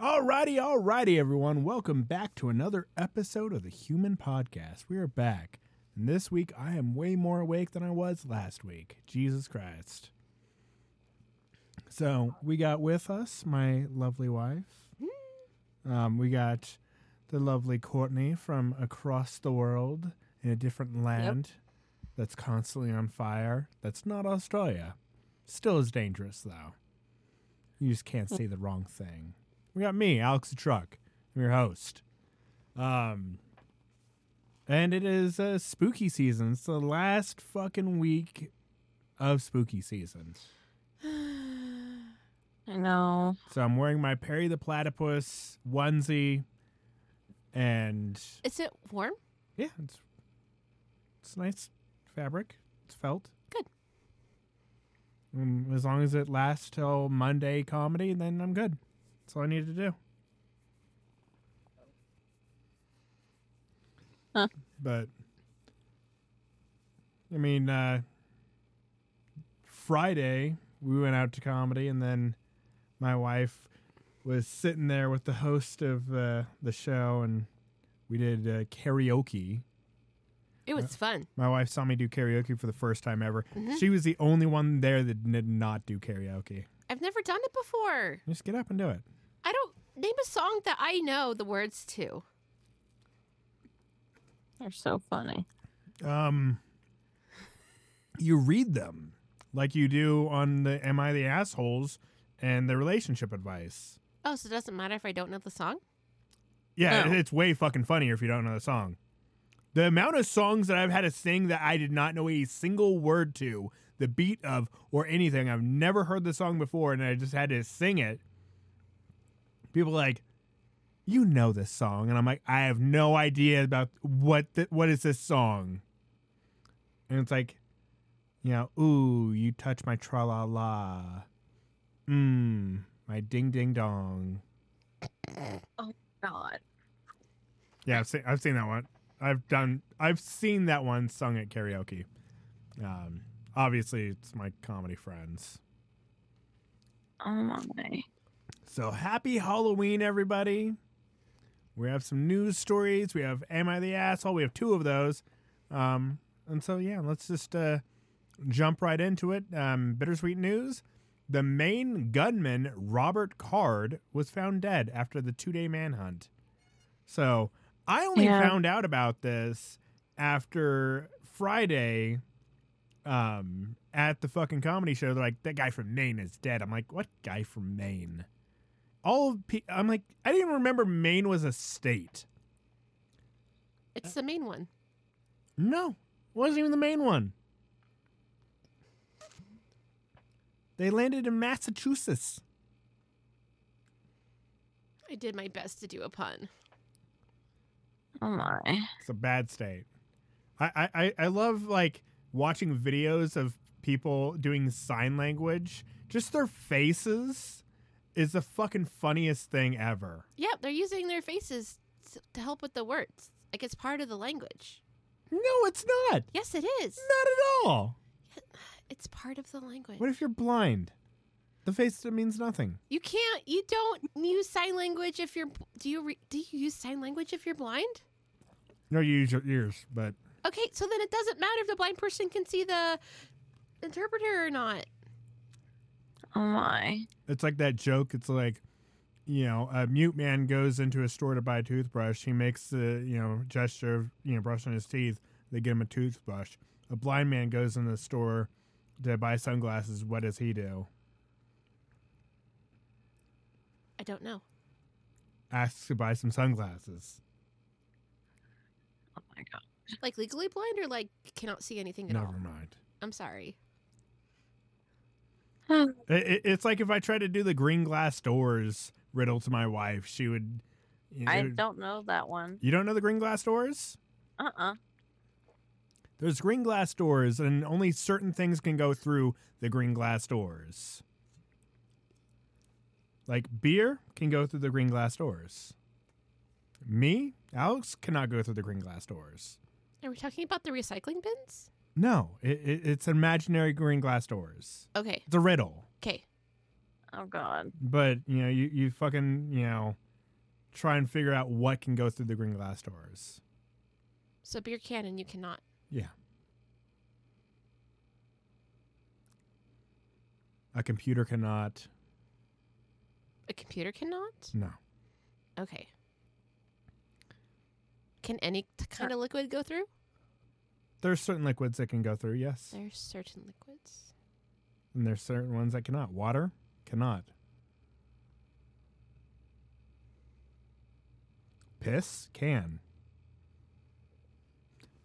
Alrighty, alrighty, everyone. Welcome back to another episode of the Human Podcast. We are back. And this week I am way more awake than I was last week. Jesus Christ. So we got with us my lovely wife. Um, we got the lovely Courtney from across the world in a different land that's constantly on fire. That's not Australia. Still is dangerous though. You just can't say the wrong thing. We got me, Alex the Truck. I'm your host. Um, and it is uh, spooky season. It's the last fucking week of spooky season. I know. So I'm wearing my Perry the Platypus onesie, and Is it warm? yeah, it's it's nice fabric. It's felt. Good. Um, as long as it lasts till Monday comedy, then I'm good. That's all I needed to do. Huh. But I mean, uh, Friday we went out to comedy, and then my wife was sitting there with the host of uh, the show, and we did uh, karaoke. It was fun. My wife saw me do karaoke for the first time ever. Mm-hmm. She was the only one there that did not do karaoke. I've never done it before. Just get up and do it. I don't name a song that I know the words to. They're so funny. Um, you read them like you do on the "Am I the Assholes" and the relationship advice. Oh, so it doesn't matter if I don't know the song? Yeah, Oh. it's way fucking funnier if you don't know the song. The amount of songs that I've had to sing that I did not know a single word to, the beat of, or anything. I've never heard the song before, and I just had to sing it. People are like, you know this song, and I'm like, I have no idea about what the, what is this song. And it's like, you know, ooh, you touch my tra la la, mmm, my ding ding dong. Oh God. Yeah, I've seen, I've seen that one. I've done. I've seen that one sung at karaoke. Um, obviously, it's my comedy friends. Oh my. So happy Halloween, everybody! We have some news stories. We have "Am I the Asshole?" We have two of those. Um, and so yeah, let's just uh, jump right into it. Um, bittersweet news: the main gunman, Robert Card, was found dead after the two-day manhunt. So I only Yeah. found out about this after Friday. Um, at the fucking comedy show, they're like, "That guy from Maine is dead." I'm like, "What guy from Maine?" All of pe- I'm like, I didn't even remember Maine was a state. It's the main one. No, it wasn't even the main one. They landed in Massachusetts. I did my best to do a pun. Oh my. It's a bad state. I, I, I- I love like watching videos of people doing sign language. Just their faces is the fucking funniest thing ever. Yeah, they're using their faces to help with the words. Like it's part of the language. No, it's not. Yes, it is. Not at all. It's part of the language. What if you're blind? The face means nothing. You can't. You don't use sign language if you're. Do you? Re, do you use sign language if you're blind? No, you use your ears, but Okay, so then it doesn't matter if the blind person can see the interpreter or not. Oh my. it's like that joke. It's like, you know, a mute man goes into a store to buy a toothbrush. He makes the, you know, gesture of, you know, brushing his teeth. They get him a toothbrush. A blind man goes in the store to buy sunglasses. What does he do? I don't know. Asks to buy some sunglasses. Oh my god. Like legally blind or like cannot see anything at Never all. Never mind. I'm sorry. It, it, it's like if I tried to do the green glass doors riddle to my wife, she would. You know, I don't know that one. You don't know the green glass doors? Uh uh There's green glass doors, and only certain things can go through the green glass doors. Like beer can go through the green glass doors. Me, Alex, cannot go through the green glass doors. Are we talking about the recycling bins? No, it, it, it's imaginary green glass doors. Okay. It's a riddle. Okay. Oh God. but you know, you you fucking you know, try and figure out what can go through the green glass doors. So beer can and you cannot. Yeah. A computer cannot. A computer cannot. No. Okay. Can any t- kind of liquid go through? There's certain liquids that can go through, yes. There's certain liquids. And there's certain ones that cannot. Water cannot. Piss can.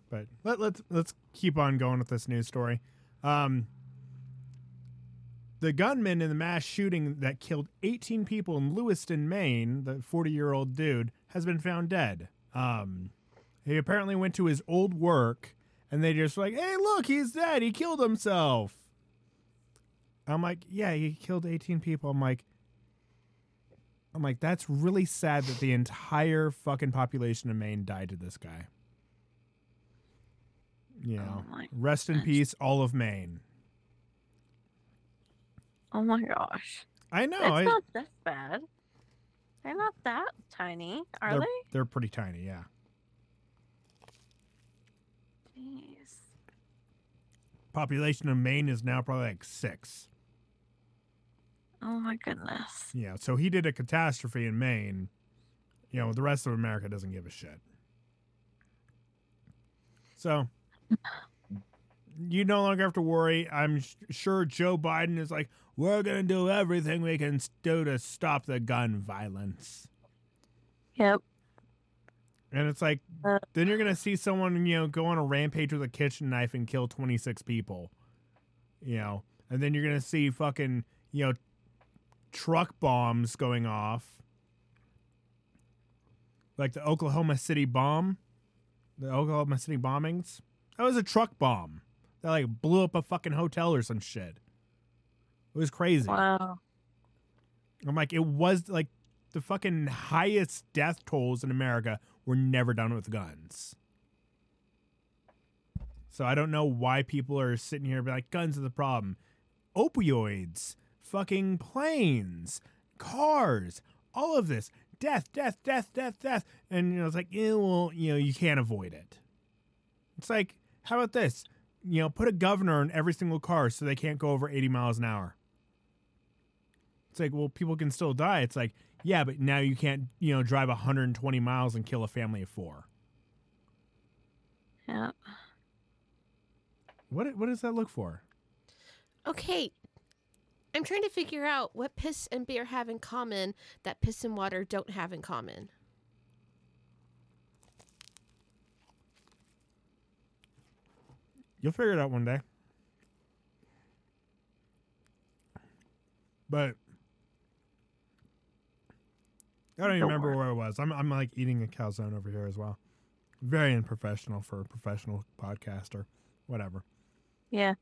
But let, let's let's keep on going with this news story. Um, the gunman in the mass shooting that killed 18 people in Lewiston, Maine, the 40 year old dude, has been found dead. Um, he apparently went to his old work and they just like, hey, look, he's dead. He killed himself. I'm like, yeah, he killed 18 people. I'm like, I'm like, that's really sad that the entire fucking population of Maine died to this guy. You oh know, Oh rest in peace, all of Maine. Oh my gosh. I know. it's I, not that bad. They're not that tiny, are they're, they? They're pretty tiny, yeah. Jeez. Population of Maine is now probably like six. Oh my goodness. Yeah, so he did a catastrophe in Maine. You know, the rest of America doesn't give a shit. So, you no longer have to worry. I'm sh- sure Joe Biden is like, we're going to do everything we can do to stop the gun violence. Yep. And it's like, Uh. then you're going to see someone, you know, go on a rampage with a kitchen knife and kill 26 people. You know, and then you're going to see fucking, you know, truck bombs going off. Like the Oklahoma City bomb, the Oklahoma City bombings. That was a truck bomb that like blew up a fucking hotel or some shit. It was crazy. Wow. I'm like, it was like the fucking highest death tolls in America were never done with guns. So I don't know why people are sitting here like, guns are the problem. Opioids, fucking planes, cars, all of this. Death, death, death, death, death. And you know, it's like, yeah, well, you know, you can't avoid it. It's like, how about this? You know, put a governor in every single car so they can't go over 80 miles an hour. It's like, well, people can still die. It's like, yeah, but now you can't, you know, drive 120 miles and kill a family of four. Yeah. What what does that look for? Okay. I'm trying to figure out what piss and beer have in common that piss and water don't have in common. You'll figure it out one day. But I don't even Don't remember worry. where it was. I'm I'm like eating a calzone over here as well. Very unprofessional for a professional podcaster. Whatever. Yeah.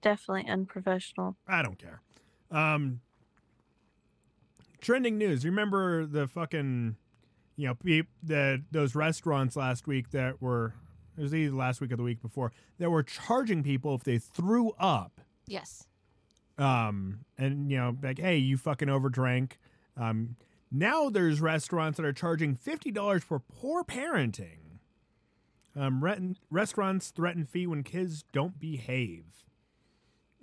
Definitely unprofessional. I don't care. Um, trending news. Remember the fucking, you know, peop, the those restaurants last week that were it was either last week or the week before that were charging people if they threw up. Yes. Um, and you know, like, hey, you fucking overdrank. Um, now there's restaurants that are charging fifty dollars for poor parenting. Um, re- restaurants threaten fee when kids don't behave.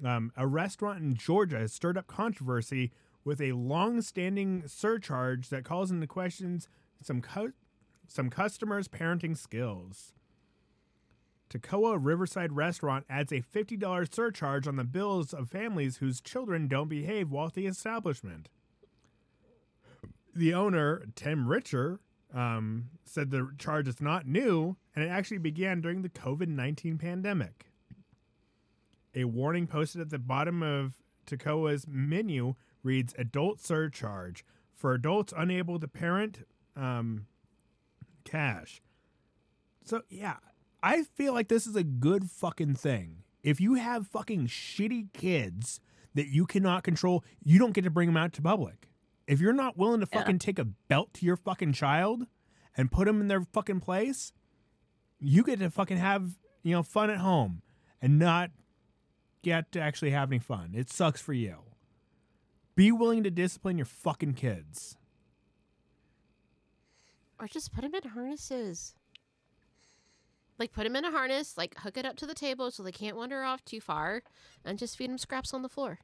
Um, a restaurant in Georgia has stirred up controversy with a long-standing surcharge that calls into questions some cu- some customers' parenting skills. Toccoa Riverside Restaurant adds a $50 surcharge on the bills of families whose children don't behave while at the establishment. The owner, Tim Richer, um, said the charge is not new and it actually began during the COVID 19 pandemic. A warning posted at the bottom of Toccoa's menu reads Adult Surcharge for adults unable to parent um, cash. So, yeah, I feel like this is a good fucking thing. If you have fucking shitty kids that you cannot control, you don't get to bring them out to public. If you're not willing to Yeah. fucking take a belt to your fucking child and put them in their fucking place, you get to fucking have, you know, fun at home and not get to actually have any fun. It sucks for you. Be willing to discipline your fucking kids. Or just put them in harnesses. Like put them in a harness, like hook it up to the table so they can't wander off too far, and just feed them scraps on the floor.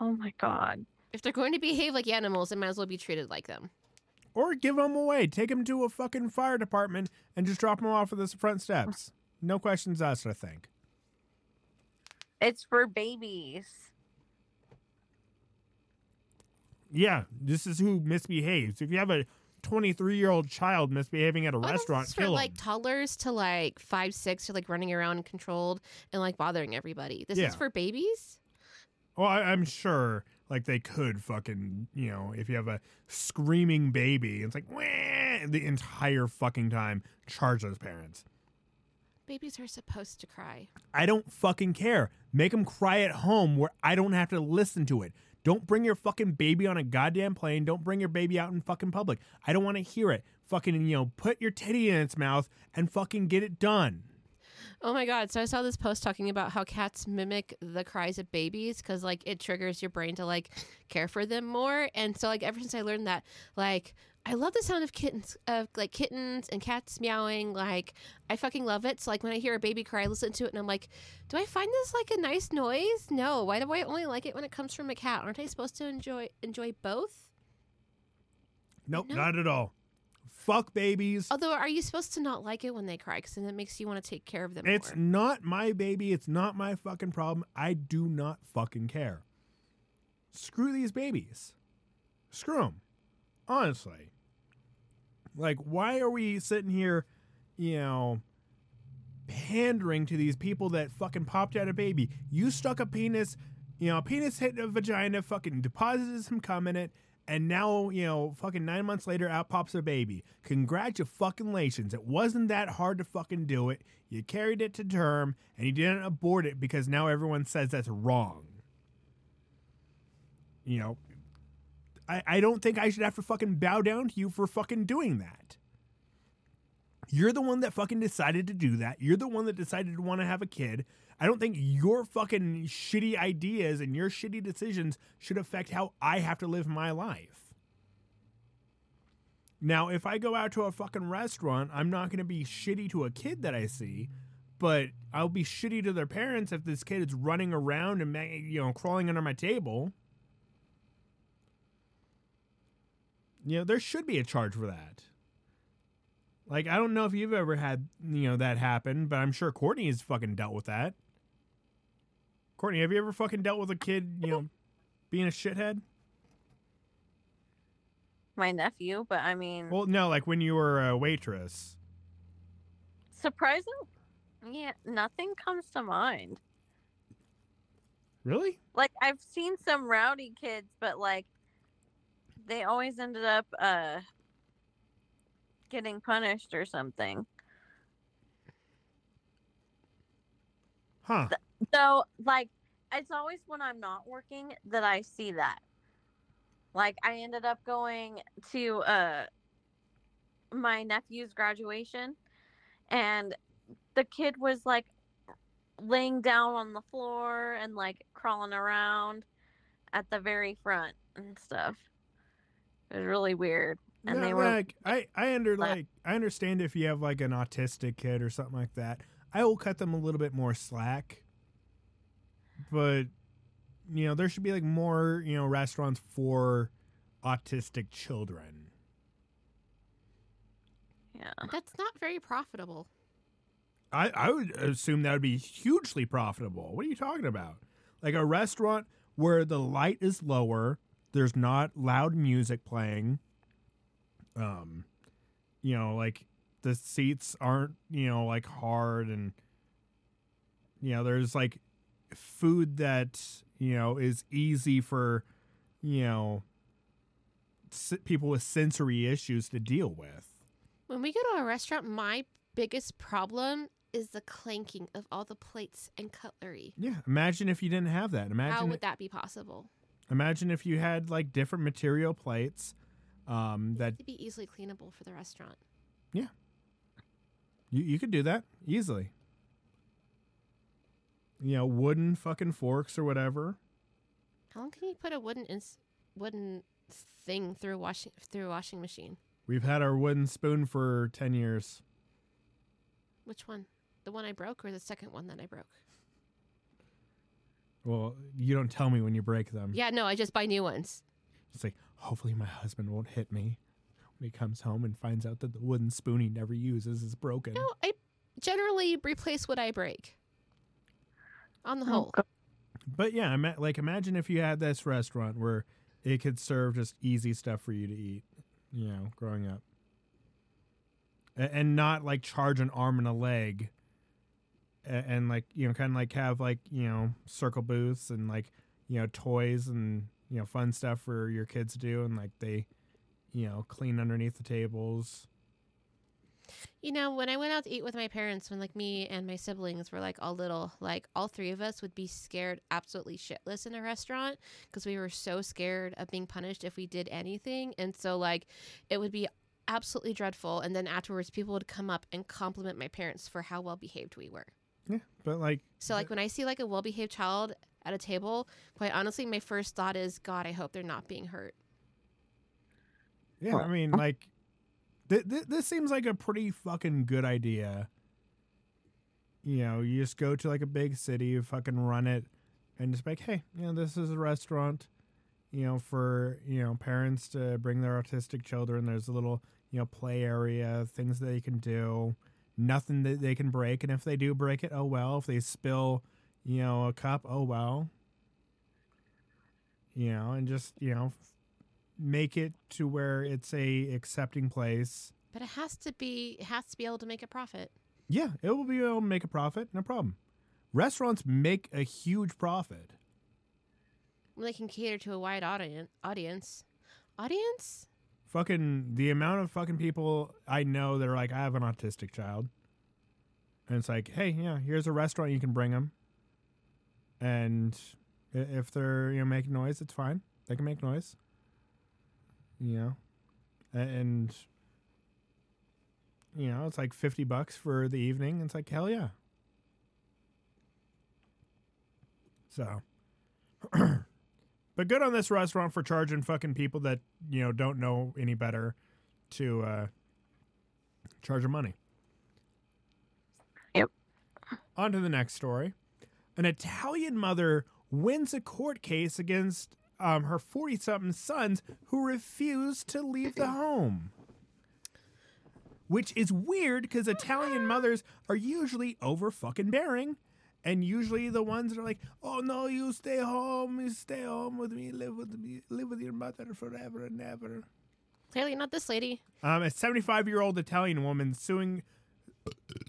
Oh my god. If they're going to behave like animals, they might as well be treated like them. Or give them away. Take them to a fucking fire department and just drop them off at the front steps. No questions asked, I think. It's for babies. Yeah, this is who misbehaves. If you have a 23 year old child misbehaving at a Oh, restaurant, this is for like toddlers to like five, six, or like running around controlled and like bothering everybody. This Yeah. is for babies. Well, I, I'm sure like they could fucking, you know, if you have a screaming baby, it's like, Wah! the entire fucking time, charge those parents. Babies are supposed to cry. I don't fucking care. Make them cry at home where I don't have to listen to it. Don't bring your fucking baby on a goddamn plane. Don't bring your baby out in fucking public. I don't want to hear it. Fucking, you know, put your titty in its mouth and fucking get it done. Oh my god! So I saw this post talking about how cats mimic the cries of babies because like it triggers your brain to like care for them more. And so like ever since I learned that, like I love the sound of kittens, of like kittens and cats meowing. Like I fucking love it. So like when I hear a baby cry, I listen to it and I'm like, do I find this like a nice noise? No. Why do I only like it when it comes from a cat? Aren't I supposed to enjoy enjoy both? Nope, No. not at all. Fuck babies. Although, are you supposed to not like it when they cry? Because then it makes you want to take care of them It's more. not my baby. It's not my fucking problem. I do not fucking care. Screw these babies. Screw them. Honestly. Like, why are we sitting here, you know, pandering to these people that fucking popped out a baby? You stuck a penis, you know, a penis hit a vagina, fucking deposited some cum in it, and now, you know, fucking nine months later, out pops a baby. Congratulations. It wasn't that hard to fucking do it. You carried it to term, and you didn't abort it because now everyone says that's wrong. You know, I, I don't think I should have to fucking bow down to you for fucking doing that. You're the one that fucking decided to do that. You're the one that decided to want to have a kid. I don't think your fucking shitty ideas and your shitty decisions should affect how I have to live my life. Now, if I go out to a fucking restaurant, I'm not going to be shitty to a kid that I see, but I'll be shitty to their parents if this kid is running around and you know crawling under my table. You know, there should be a charge for that. Like, I don't know if you've ever had, you know, that happen, but I'm sure Courtney has fucking dealt with that. Courtney, have you ever fucking dealt with a kid, you know, being a shithead? My nephew, but I mean, Well, no, like when you were a waitress. surprising. Yeah, nothing comes to mind. Really? Like I've seen some rowdy kids, but like they always ended up uh getting punished or something. Huh. So like it's always when I'm not working that I see that. Like I ended up going to uh my nephew's graduation and the kid was like laying down on the floor and like crawling around at the very front and stuff. It was really weird. And No, they were like I I under like I understand if you have like an autistic kid or something like that. I will cut them a little bit more slack. But you know, there should be like more, you know, restaurants for autistic children. yeah. That's not very profitable. I, I would assume that would be hugely profitable. What are you talking about? Like a restaurant where the light is lower, there's not loud music playing. Um, you know, like the seats aren't, you know, like hard and you know, there's like food that, you know, is easy for, you know, s- people with sensory issues to deal with. When we go to a restaurant, my biggest problem is the clanking of all the plates and cutlery. Yeah, imagine if you didn't have that. Imagine how would that be possible? Imagine if you had like different material plates um, that be easily cleanable for the restaurant. Yeah, you, you could do that easily. You know, wooden fucking forks or whatever. How long can you put a wooden ins- wooden thing through washing through a washing machine? We've had our wooden spoon for 10 years. Which one? The one I broke or the second one that I broke? Well, you don't tell me when you break them. Yeah, no, I just buy new ones. It's like, hopefully my husband won't hit me when he comes home and finds out that the wooden spoon he never uses is broken. No, I generally replace what I break. On the Oh, whole. But yeah, ima- like imagine if you had this restaurant where it could serve just easy stuff for you to eat, you know, growing up. A- And not like charge an arm and a leg a- and like, you know, kind of like have like, you know, circle booths and like, you know, toys and, you know, fun stuff for your kids to do and like they, you know, clean underneath the tables. You know, when I went out to eat with my parents, when like me and my siblings were like all little, like all three of us would be scared absolutely shitless in a restaurant because we were so scared of being punished if we did anything. And so, like, it would be absolutely dreadful. And then afterwards, people would come up and compliment my parents for how well behaved we were. Yeah. But like, So, like, when I see like a well behaved child at a table, quite honestly, my first thought is, God, I hope they're not being hurt. Yeah, I mean, like, th- th- this seems like a pretty fucking good idea. You know, you just go to like a big city, you fucking run it, and just like, hey, you know, this is a restaurant, you know, for you know parents to bring their autistic children. There's a little you know play area, things that they can do, nothing that they can break, and if they do break it, oh well. If they spill, you know, a cup, oh well. You know, and just you know make it to where it's a accepting place. But it has to be, it has to be able to make a profit. Yeah, it will be able to make a profit, no problem. Restaurants make a huge profit. Well, They can cater to a wide audience. Audience. Audience? Fucking the amount of fucking people I know that are like, I have an autistic child, and it's like, hey, yeah, here's a restaurant you can bring them, and if they're you know making noise, it's fine. They can make noise. You know, and you know it's like fifty bucks for the evening. It's like hell yeah. So, but good on this restaurant for charging fucking people that you know don't know any better to uh, charge them money. Yep. On to the next story. An Italian mother wins a court case against um, her 40 something sons who refuse to leave the home. Which is weird because Italian mothers are usually over fucking bearing. And usually the ones that are like, oh no, you stay home, you stay home with me, live with me, live with your mother forever and ever. Clearly not this lady. Um, a 75 year old Italian woman suing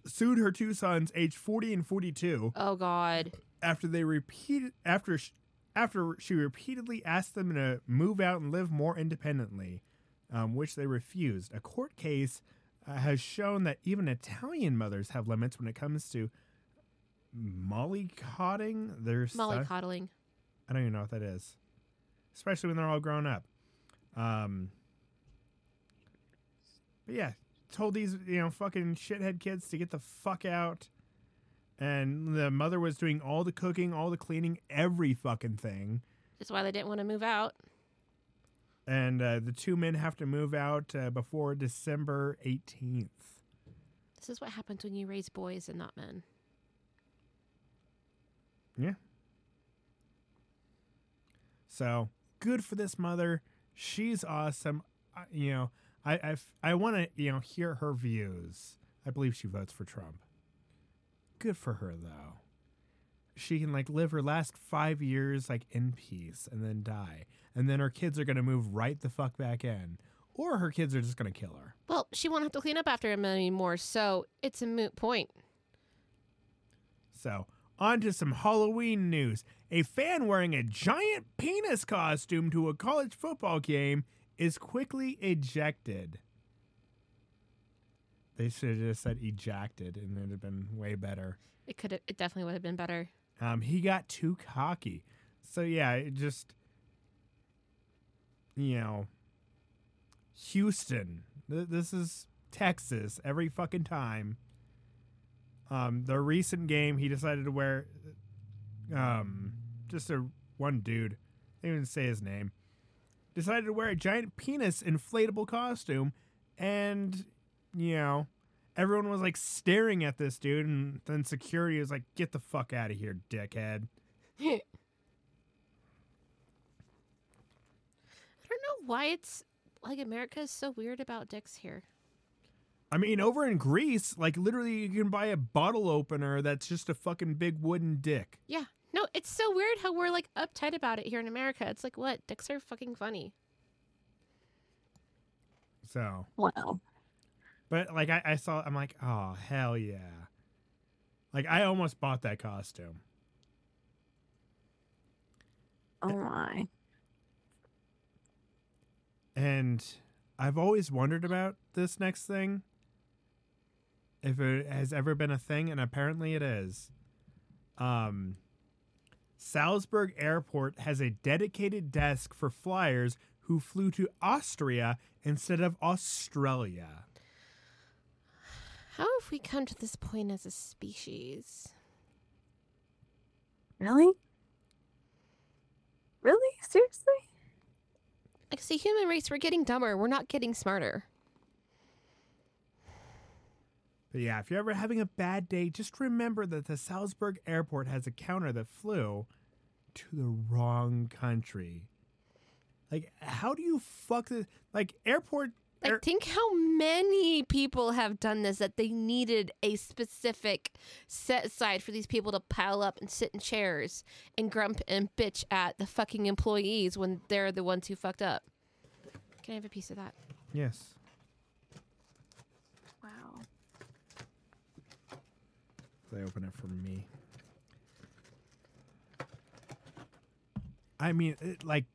sued her two sons, aged 40 and 42, Oh God. after they repeated after after she repeatedly asked them to move out and live more independently, um, which they refused. A court case uh, has shown that even Italian mothers have limits when it comes to mollycodding their Molly son- coddling. I don't even know what that is, especially when they're all grown up. Um, but yeah, told these you know fucking shithead kids to get the fuck out, and the mother was doing all the cooking, all the cleaning, every fucking thing. That's why they didn't want to move out. And uh, the two men have to move out uh, before December eighteenth. This is what happens when you raise boys and not men. Yeah. So good for this mother. She's awesome. I, you know, I I, I want to you know hear her views. I believe she votes for Trump. Good for her though. She can like live her last five years like in peace and then die, and then her kids are gonna move right the fuck back in, or her kids are just gonna kill her. Well, she won't have to clean up after him anymore, so it's a moot point. So, on to some Halloween news. A fan wearing a giant penis costume to a college football game is quickly ejected. They should have just said ejected, and it'd have been way better. It could have, it definitely would have been better. Um, he got too cocky. So, yeah, it just, you know, Houston. Th- This is Texas every fucking time. Um, the recent game, he decided to wear, um, just a one dude They didn't say his name. Decided to wear a giant penis inflatable costume, and you know, everyone was like staring at this dude, and then security was like, "Get the fuck out of here, dickhead." I don't know why it's like America is so weird about dicks here. I mean, over in Greece, like literally, you can buy a bottle opener that's just a fucking big wooden dick. Yeah. No, it's so weird how we're like uptight about it here in America. It's like what? Dicks are fucking funny. So, Wow. But like, I, I saw, I'm like, oh hell yeah! Like, I almost bought that costume. Oh my. And I've always wondered about this next thing. If it has ever been a thing, and apparently it is. Um, Salzburg Airport has a dedicated desk for flyers who flew to Austria instead of Australia. How have we come to this point as a species? Really? Really? Seriously? Like, see, human race, we're getting dumber. We're not getting smarter. But yeah, if you're ever having a bad day, just remember that the Salzburg Airport has a counter that flew to the wrong country. Like, how do you fuck this? Like, airport. Like, think how many people have done this that they needed a specific set aside for these people to pile up and sit in chairs and grump and bitch at the fucking employees when they're the ones who fucked up. Can I have a piece of that? yes. Wow. They open it for me. I mean, it, like,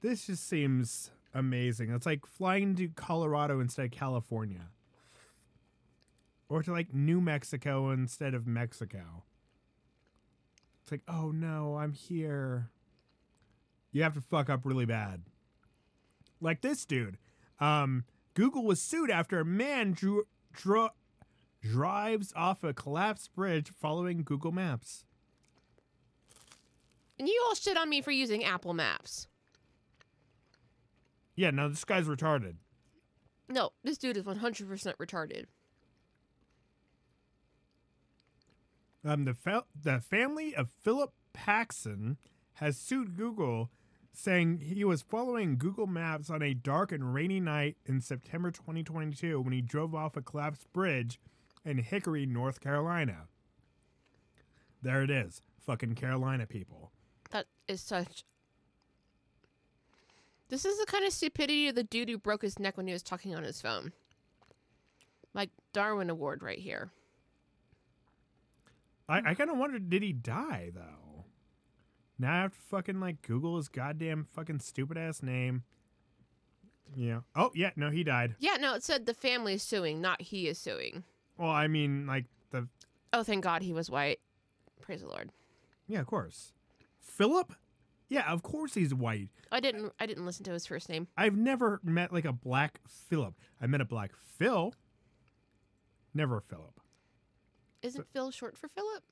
this just seems amazing. It's like flying to Colorado instead of California, or to like New Mexico instead of Mexico. It's like, oh no, I'm here. You have to fuck up really bad. Like this dude. Um, Google was sued after a man drew, drew drives off a collapsed bridge following Google Maps. And you all shit on me for using Apple Maps. Yeah, no, this guy's retarded. No, this dude is 100% retarded. Um, the fa- the family of Philip Paxson has sued Google, saying he was following Google Maps on a dark and rainy night in September 2022 when he drove off a collapsed bridge in Hickory, North Carolina. There it is, fucking Carolina people. That is such. This is the kind of stupidity of the dude who broke his neck when he was talking on his phone. Like Darwin Award right here. I, I kind of wondered, did he die though? Now I have to fucking like Google his goddamn fucking stupid ass name. Yeah. Oh yeah, no, he died. Yeah, no, it said the family is suing, not he is suing. Well, I mean, like the Oh, thank God he was white. Praise the Lord. yeah, of course. Philip. Yeah, of course he's white. I didn't. I didn't listen to his first name. I've never met like a black Philip. I met a black Phil. Never a Philip. Isn't Phil short for Philip?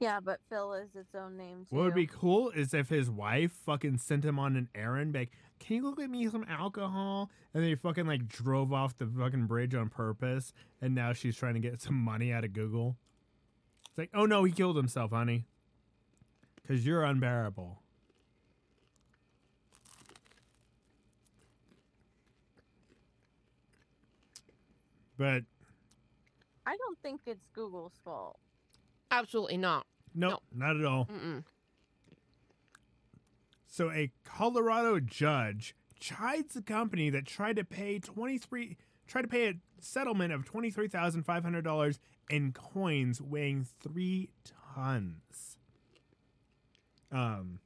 Yeah, but Phil is its own name too. What would be cool is if his wife fucking sent him on an errand, like, can you go get me some alcohol? And then he fucking like drove off the fucking bridge on purpose, and now she's trying to get some money out of Google. It's like, oh no, he killed himself, honey. Cause you're unbearable. But I don't think it's Google's fault. Absolutely not. no, No. not at all. Mm-mm. So a Colorado judge chides the company that tried to pay twenty three tried to pay a settlement of twenty three thousand five hundred dollars in coins weighing three tons. Um,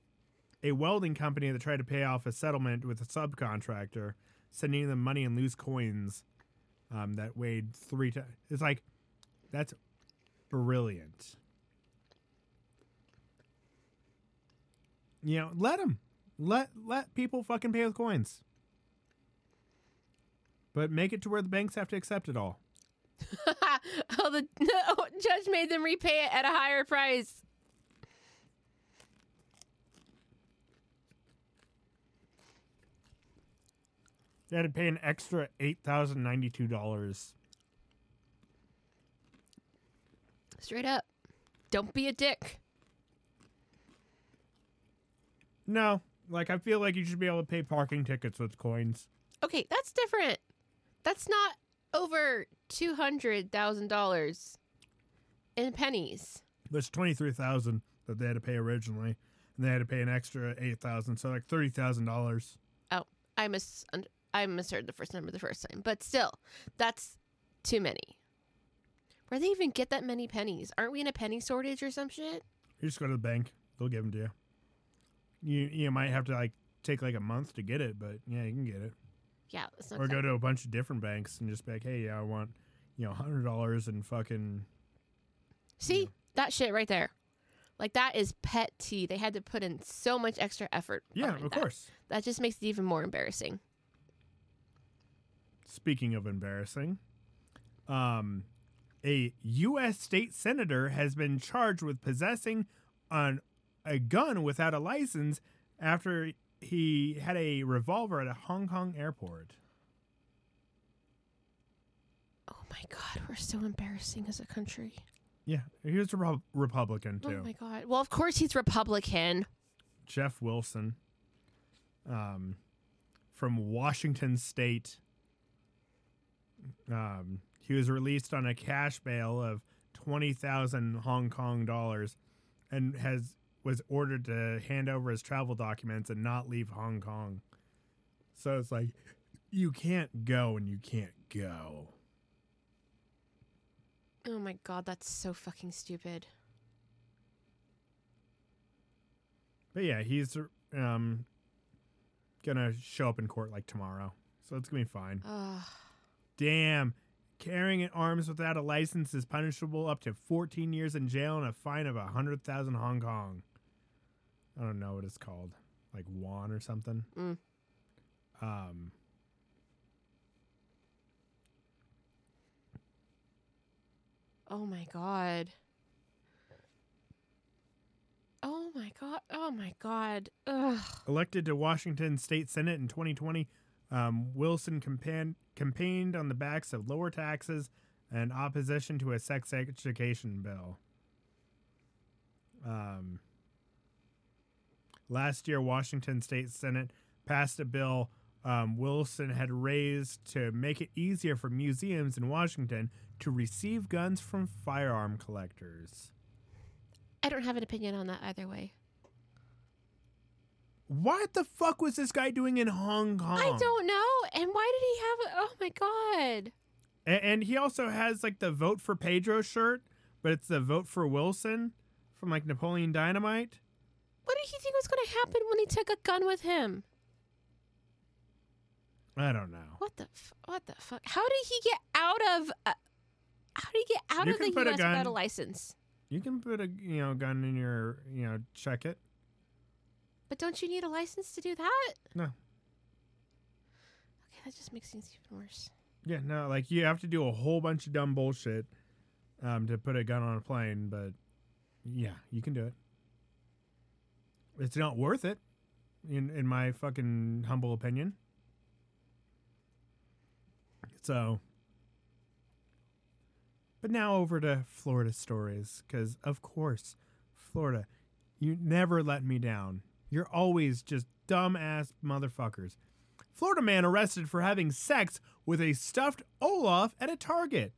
a welding company that tried to pay off a settlement with a subcontractor, sending them money in loose coins, um, that weighed three times. It's like that's brilliant. You know, let them. Let let people fucking pay with coins. But make it to where the banks have to accept it all. oh, the no, judge made them repay it at a higher price. They had to pay an extra eight thousand ninety-two dollars. Straight up. Don't be a dick. No, like I feel like you should be able to pay parking tickets with coins. Okay, that's different. That's not over two hundred thousand dollars in pennies. There's twenty-three thousand that they had to pay originally, and they had to pay an extra eight thousand, so like thirty thousand dollars. Oh, I mis I misheard the first number the first time, but still, that's too many. Where they even get that many pennies? Aren't we in a penny shortage or some shit? You just go to the bank; they'll give them to you. You you might have to like take like a month to get it, but yeah, you can get it. Yeah, it's not or go to a bunch of different banks and just be like, hey, yeah, I want you know hundred dollars and fucking See that shit right there. Like that is pet tea. They had to put in so much extra effort. yeah, of that. course. That just makes it even more embarrassing. Speaking of embarrassing, um, a U.S. state senator has been charged with possessing an, a gun without a license after he had a revolver at a Hong Kong airport. Oh my god, we're so embarrassing as a country. Yeah, he was a Repu- Republican too. Oh my god. Well, of course he's Republican. Jeff Wilson, um, from Washington State. Um, he was released on a cash bail of twenty thousand Hong Kong dollars, and has was ordered to hand over his travel documents and not leave Hong Kong. So it's like, you can't go and you can't go. Oh my god, that's so fucking stupid. But yeah, he's um gonna show up in court like tomorrow, so it's gonna be fine. Ugh. Damn. Carrying an arms without a license is punishable up to 14 years in jail and a fine of 100,000 Hong Kong. I don't know what it's called. Like Wan or something. Mm. Um Oh my god. Oh my god. Oh my god. Ugh. elected to Washington State Senate in 2020, um, Wilson campaign, campaigned on the backs of lower taxes and opposition to a sex education bill. Um, last year, Washington State Senate passed a bill um, Wilson had raised to make it easier for museums in Washington to receive guns from firearm collectors. I don't have an opinion on that either way. What the fuck was this guy doing in Hong Kong? I don't know. And why did he have a Oh my god. And, and he also has like the vote for Pedro shirt, but it's the vote for Wilson from like Napoleon Dynamite. What did he think was going to happen when he took a gun with him? I don't know. What the f- what the fuck? How did he get out of uh, How did he get out You of the can put a US without a license? You can put a you know gun in your you know check it. But don't you need a license to do that? No. Okay, that just makes things even worse. Yeah, no, like you have to do a whole bunch of dumb bullshit um, to put a gun on a plane, but yeah, you can do it. It's not worth it, in in my fucking humble opinion. So, but now over to Florida stories, because of course, Florida, you never let me down. You're always just dumbass motherfuckers. Florida man arrested for having sex with a stuffed Olaf at a Target.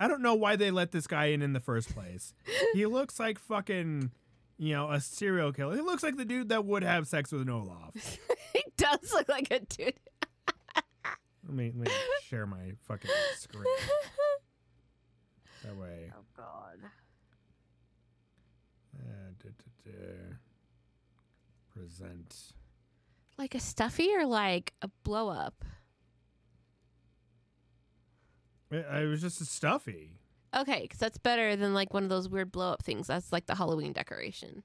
I don't know why they let this guy in in the first place. he looks like fucking, you know, a serial killer. He looks like the dude that would have sex with an Olaf. he does look like a dude. Let me, let me share my fucking screen. That way. Oh God. Uh, duh, duh, duh. Present. like a stuffy or like a blow up? It, it was just a stuffy. Okay, because that's better than like one of those weird blow up things. That's like the Halloween decoration.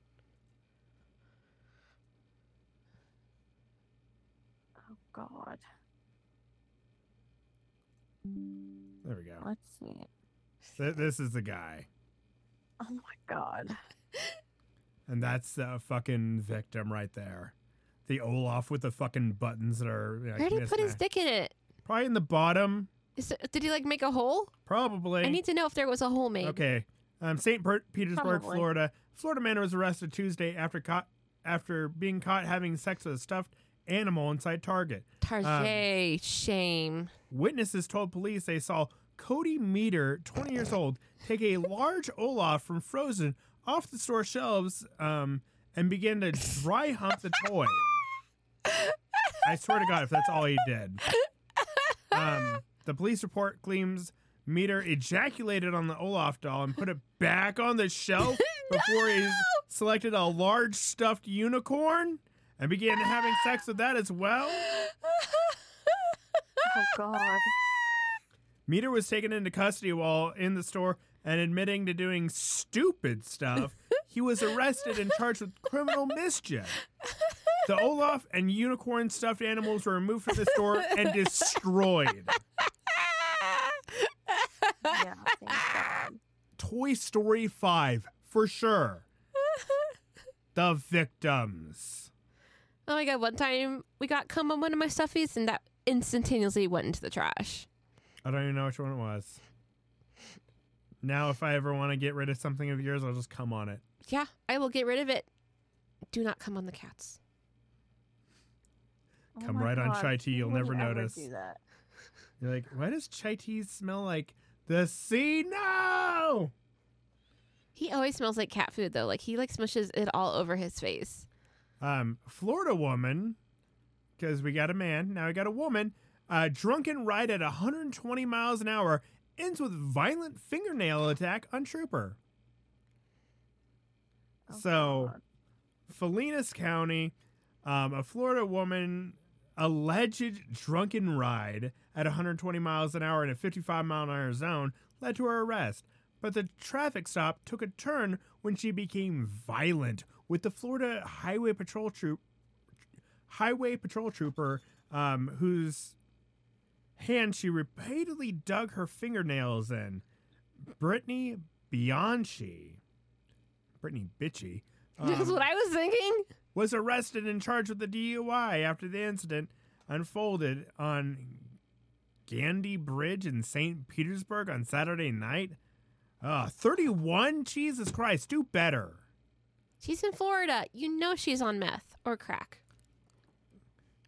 Oh God. There we go. Let's see. Th- this is the guy. Oh my God. And that's the fucking victim right there. the Olaf with the fucking buttons that are like, Where did he put his dick in it? Probably in the bottom. Is it, did he like make a hole? Probably. I need to know if there was a hole made. Okay. Um, St. Petersburg, Probably. Florida. Florida man was arrested Tuesday after caught after being caught having sex with a stuffed animal inside Target. Tarjay, Um, shame. Witnesses told police they saw Cody Meter, 20 years old, take a large Olaf from Frozen off the store shelves um, and began to dry hump the toy. I swear to God, if that's all he did. Um, the police report claims Meter ejaculated on the Olaf doll and put it back on the shelf before he selected a large stuffed unicorn and began having sex with that as well. Oh God. Meter was taken into custody while in the store and admitting to doing stupid stuff. he was arrested and charged with criminal mischief. The Olaf and unicorn stuffed animals were removed from the store and destroyed. Yeah. Thank God. Toy Story 5, for sure. The victims. Oh my god! One time we got cum on one of my stuffies, and that instantaneously went into the trash. I don't even know which one it was. Now, if I ever want to get rid of something of yours, I'll just come on it. Yeah, I will get rid of it. Do not come on the cats. Oh Come my right on God, chai tea, you'll would never notice. Do that? You're like, why does chai tea smell like the sea? No! He always smells like cat food though. Like he like smushes it all over his face. Um, Florida woman, because we got a man, now we got a woman. Uh, drunken ride at 120 miles an hour ends with violent fingernail attack on trooper. Oh, So-. Pinellas County, um, a Florida woman alleged drunken ride at 120 miles an hour in a 55 mile an hour zone led to her arrest. But the traffic stop took a turn when she became violent with the Florida Highway Patrol troop, Highway Patrol trooper, um, whose hand she repeatedly dug her fingernails in. Brittany Bianchi, Brittany Bitchy, That's um, what I was thinking. was arrested and charged with the DUI after the incident unfolded on Gandy Bridge in St. Petersburg on Saturday night. Uh, 31? Jesus Christ, do better. She's in Florida. You know she's on meth or crack.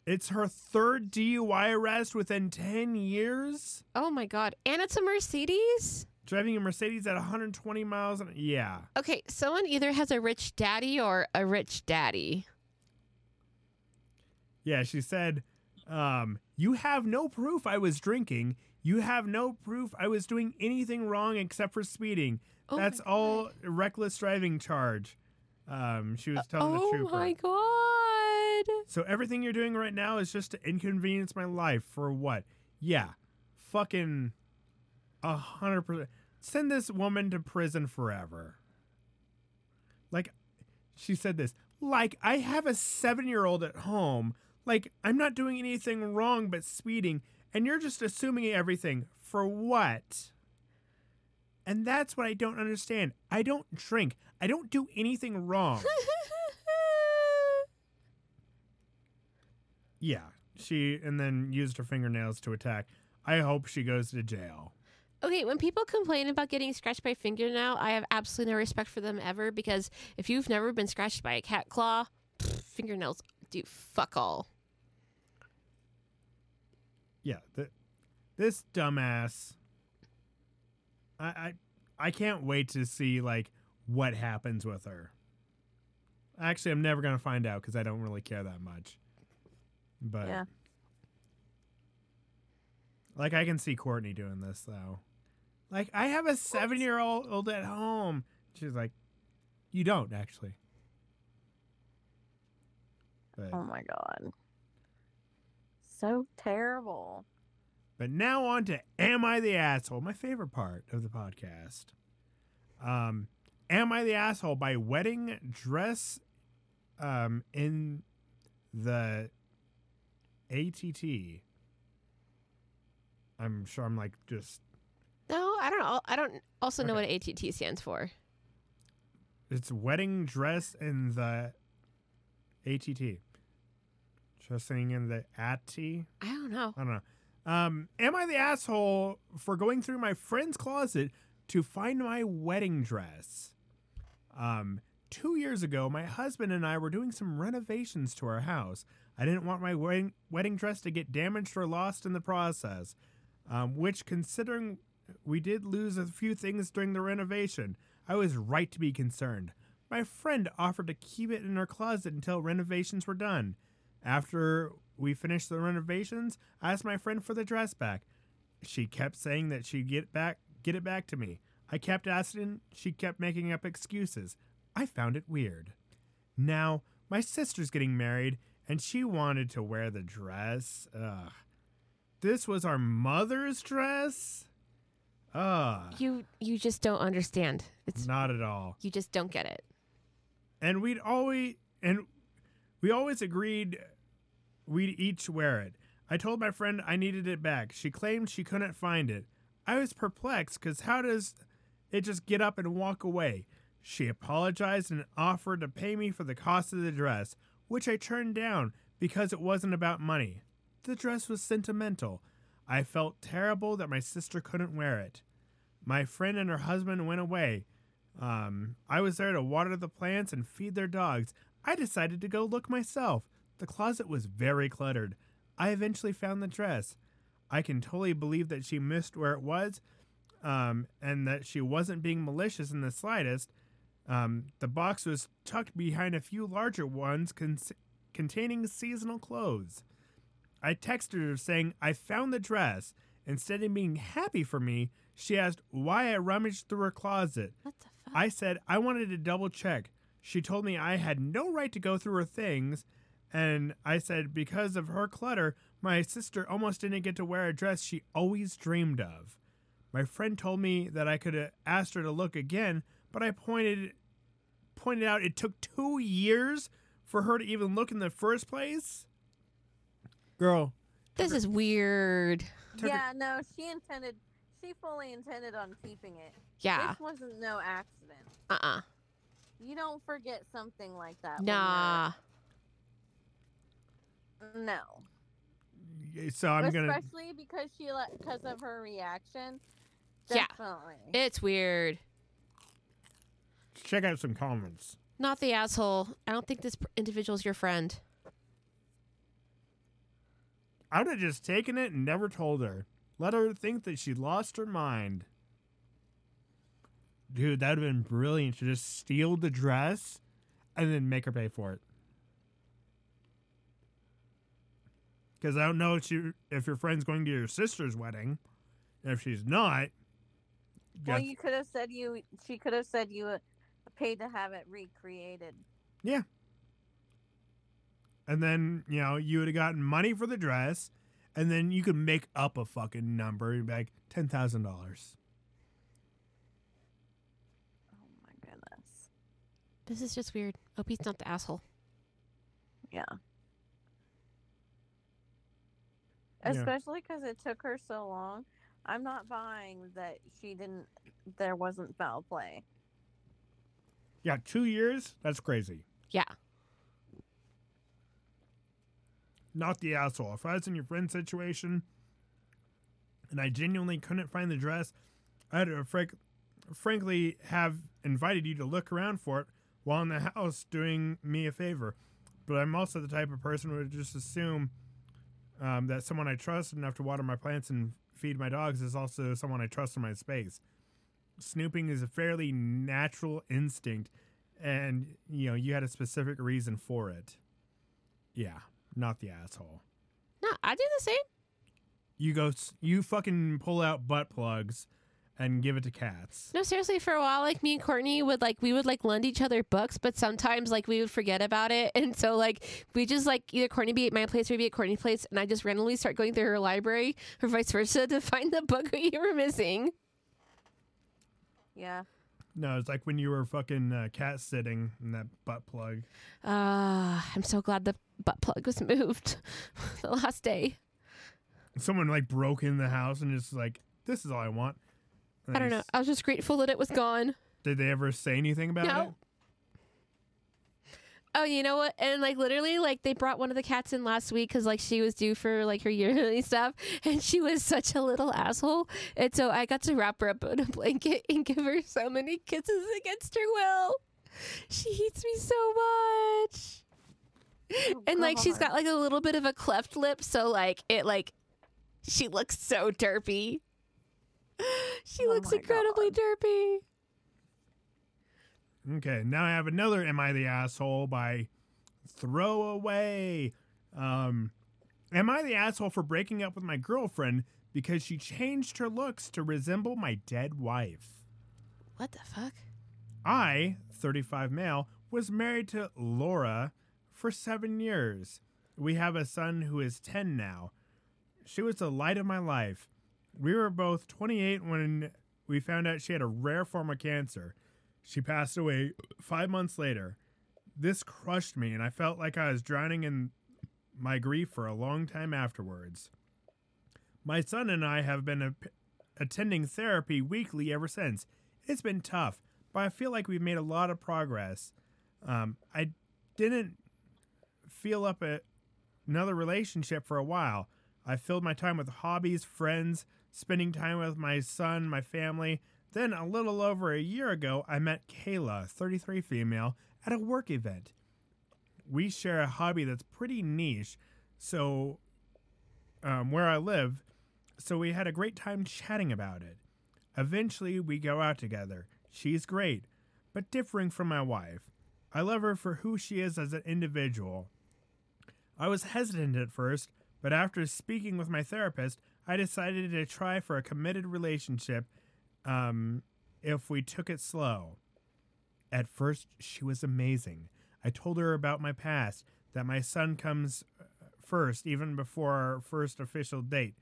It's her third DUI arrest within 10 years. Oh my god! And it's a Mercedes. Driving a Mercedes at 120 miles an Yeah. Okay, someone either has a rich daddy or a rich daddy. Yeah, she said, um, You have no proof I was drinking. You have no proof I was doing anything wrong except for speeding. Oh That's all reckless driving charge. Um, she was telling the truth. oh my god! So everything you're doing right now is just to inconvenience my life for what? Yeah, fucking a hundred percent. Send this woman to prison forever. Like, she said this. Like, I have a seven year old at home. Like, I'm not doing anything wrong but speeding, and you're just assuming everything for what? And that's what I don't understand. I don't drink. I don't do anything wrong. Yeah, she and then used her fingernails to attack. I hope she goes to jail. Okay, when people complain about getting scratched by fingernail, I have absolutely no respect for them ever because if you've never been scratched by a cat claw, pff, fingernails do fuck all. Yeah, the, this dumbass. I, I I can't wait to see like what happens with her. Actually, I'm never gonna find out because I don't really care that much. But Yeah. like I can see Courtney doing this though. Like I have a seven year old at home. She's like, you don't actually. But Oh my god. So terrible. But now on to Am I the Asshole? My favorite part of the podcast. Um, Am I the Asshole by Wedding Dress um, in the ATT. I'm sure I'm like just, No, I don't know. I don't also know Okay. what ATT stands for. it's Wedding Dress in the ATT. Trusting in the Atty. I don't know. I don't know. Um, am I the asshole for going through my friend's closet to find my wedding dress? Um, two years ago, my husband and I were doing some renovations to our house. I didn't want my wedding, wedding dress to get damaged or lost in the process, um, which, considering we did lose a few things during the renovation, I was right to be concerned. My friend offered to keep it in her closet until renovations were done. After we finished the renovations, I asked my friend for the dress back. She kept saying that she'd get back, get it back to me. I kept asking, she kept making up excuses. I found it weird. Now, my sister's getting married and she wanted to wear the dress. Ugh. This was our mother's dress? Ugh. You you just don't understand. It's Not at all. you just don't get it. and we'd always and we always agreed we'd each wear it. I told my friend I needed it back. She claimed she couldn't find it. I was perplexed because how does it just get up and walk away? She apologized and offered to pay me for the cost of the dress, which I turned down because it wasn't about money. The dress was sentimental. I felt terrible that my sister couldn't wear it. My friend and her husband went away. Um, I was there to water the plants and feed their dogs. I decided to go look myself. The closet was very cluttered. I eventually found the dress. I can totally believe that she missed where it was, um, and that she wasn't being malicious in the slightest. Um, the box was tucked behind a few larger ones con- containing seasonal clothes. I texted her saying I found the dress. Instead of being happy for me, she asked why I rummaged through her closet. What the fuck? I said I wanted to double check. She told me I had no right to go through her things, and I said because of her clutter, my sister almost didn't get to wear a dress she always dreamed of. My friend told me that I could have asked her to look again, but I pointed pointed out it took 2 years for her to even look in the first place. Girl, this is weird. Tucker- Yeah, no, she intended. She fully intended on keeping it. Yeah. This wasn't no accident. Uh uh You don't forget something like that. Nah. No. so I'm going to Especially because she let because of her reaction. Yeah. Definitely. It's weird. Check out some comments. Not the asshole. I don't think this p- individual's your friend. I would have just taken it and never told her. Let her think that she lost her mind. Dude, that would have been brilliant to just steal the dress and then make her pay for it. Because I don't know if, she, if your friend's going to your sister's wedding. If she's not, well, got- you could have said you. She could have said you to have it recreated. Yeah. And then, you know, you would have gotten money for the dress, and then you could make up a fucking number, You'd be like $10,000. Oh my goodness. This is just weird. Opie's not the asshole. Yeah. Yeah. Especially because it took her so long. I'm not buying that she didn't. There wasn't foul play. Yeah, two years? That's crazy. Yeah. not the asshole. If I was in your friend's situation and I genuinely couldn't find the dress, I'd have frank, frankly have invited you to look around for it while in the house doing me a favor. But I'm also the type of person who would just assume um, that someone I trust enough to water my plants and feed my dogs is also someone I trust in my space. Snooping is a fairly natural instinct, and you know you had a specific reason for it. Yeah, not the asshole. No, I do the same. You go, you fucking pull out butt plugs and give it to cats. No, seriously, for a while, like me and Courtney would like we would like lend each other books, but sometimes like we would forget about it, and so like we just like either Courtney be at my place or be at Courtney's place, and I just randomly start going through her library or vice versa to find the book we were missing. Yeah. No, it's like when you were fucking uh, cat sitting in that butt plug. Uh, I'm so glad the butt plug was moved the last day. Someone like broke in the house and just like, this is all I want. And I don't know. I was just grateful that it was gone. Did they ever say anything about No. it? Oh, you know what? And like literally, like they brought one of the cats in last week because like she was due for like her yearly stuff, and she was such a little asshole. And so I got to wrap her up in a blanket and give her so many kisses against her will. She hates me so much. Oh, and like she's got like a little bit of a cleft lip, so like it like she looks so derpy. She Oh looks incredibly derpy. Okay, now I have another Am I the Asshole by Throwaway. Um, am I the asshole for breaking up with my girlfriend because she changed her looks to resemble my dead wife? What the fuck? I, 35 male, was married to Laura for seven years. We have a son who is 10 now. She was the light of my life. We were both 28 when we found out she had a rare form of cancer. She passed away five months later. This crushed me, and I felt like I was drowning in my grief for a long time afterwards. My son and I have been a- attending therapy weekly ever since. It's been tough, but I feel like we've made a lot of progress. Um, I didn't feel up a, another relationship for a while. I filled my time with hobbies, friends, spending time with my son, my family. Then, a little over a year ago, I met Kayla, 33 female, at a work event. We share a hobby that's pretty niche, so um, where I live, so we had a great time chatting about it. Eventually, we go out together. She's great, but differing from my wife. I love her for who she is as an individual. I was hesitant at first, but after speaking with my therapist, I decided to try for a committed relationship um, if we took it slow. At first, she was amazing. I told her about my past, that my son comes uh, first, even before our first official date.